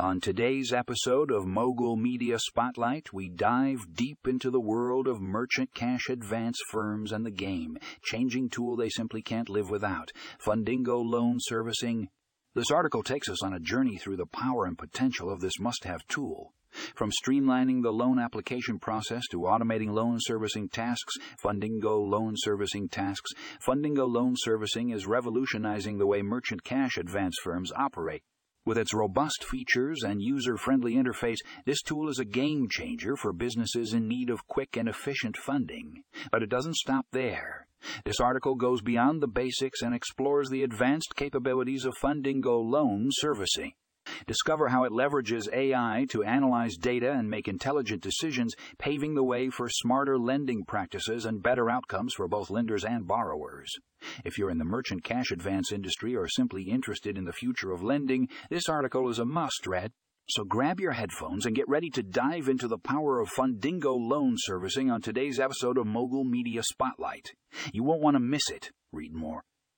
On today's episode of Mogul Media Spotlight, we dive deep into the world of merchant cash advance firms and the game, changing tool they simply can't live without, Fundingo loan servicing. This article takes us on a journey through the power and potential of this must have tool. From streamlining the loan application process to automating loan servicing tasks, Fundingo loan servicing tasks, Fundingo loan servicing is revolutionizing the way merchant cash advance firms operate. With its robust features and user friendly interface, this tool is a game changer for businesses in need of quick and efficient funding. But it doesn't stop there. This article goes beyond the basics and explores the advanced capabilities of Fundingo loan servicing. Discover how it leverages AI to analyze data and make intelligent decisions, paving the way for smarter lending practices and better outcomes for both lenders and borrowers. If you're in the merchant cash advance industry or simply interested in the future of lending, this article is a must read. So grab your headphones and get ready to dive into the power of Fundingo loan servicing on today's episode of Mogul Media Spotlight. You won't want to miss it. Read more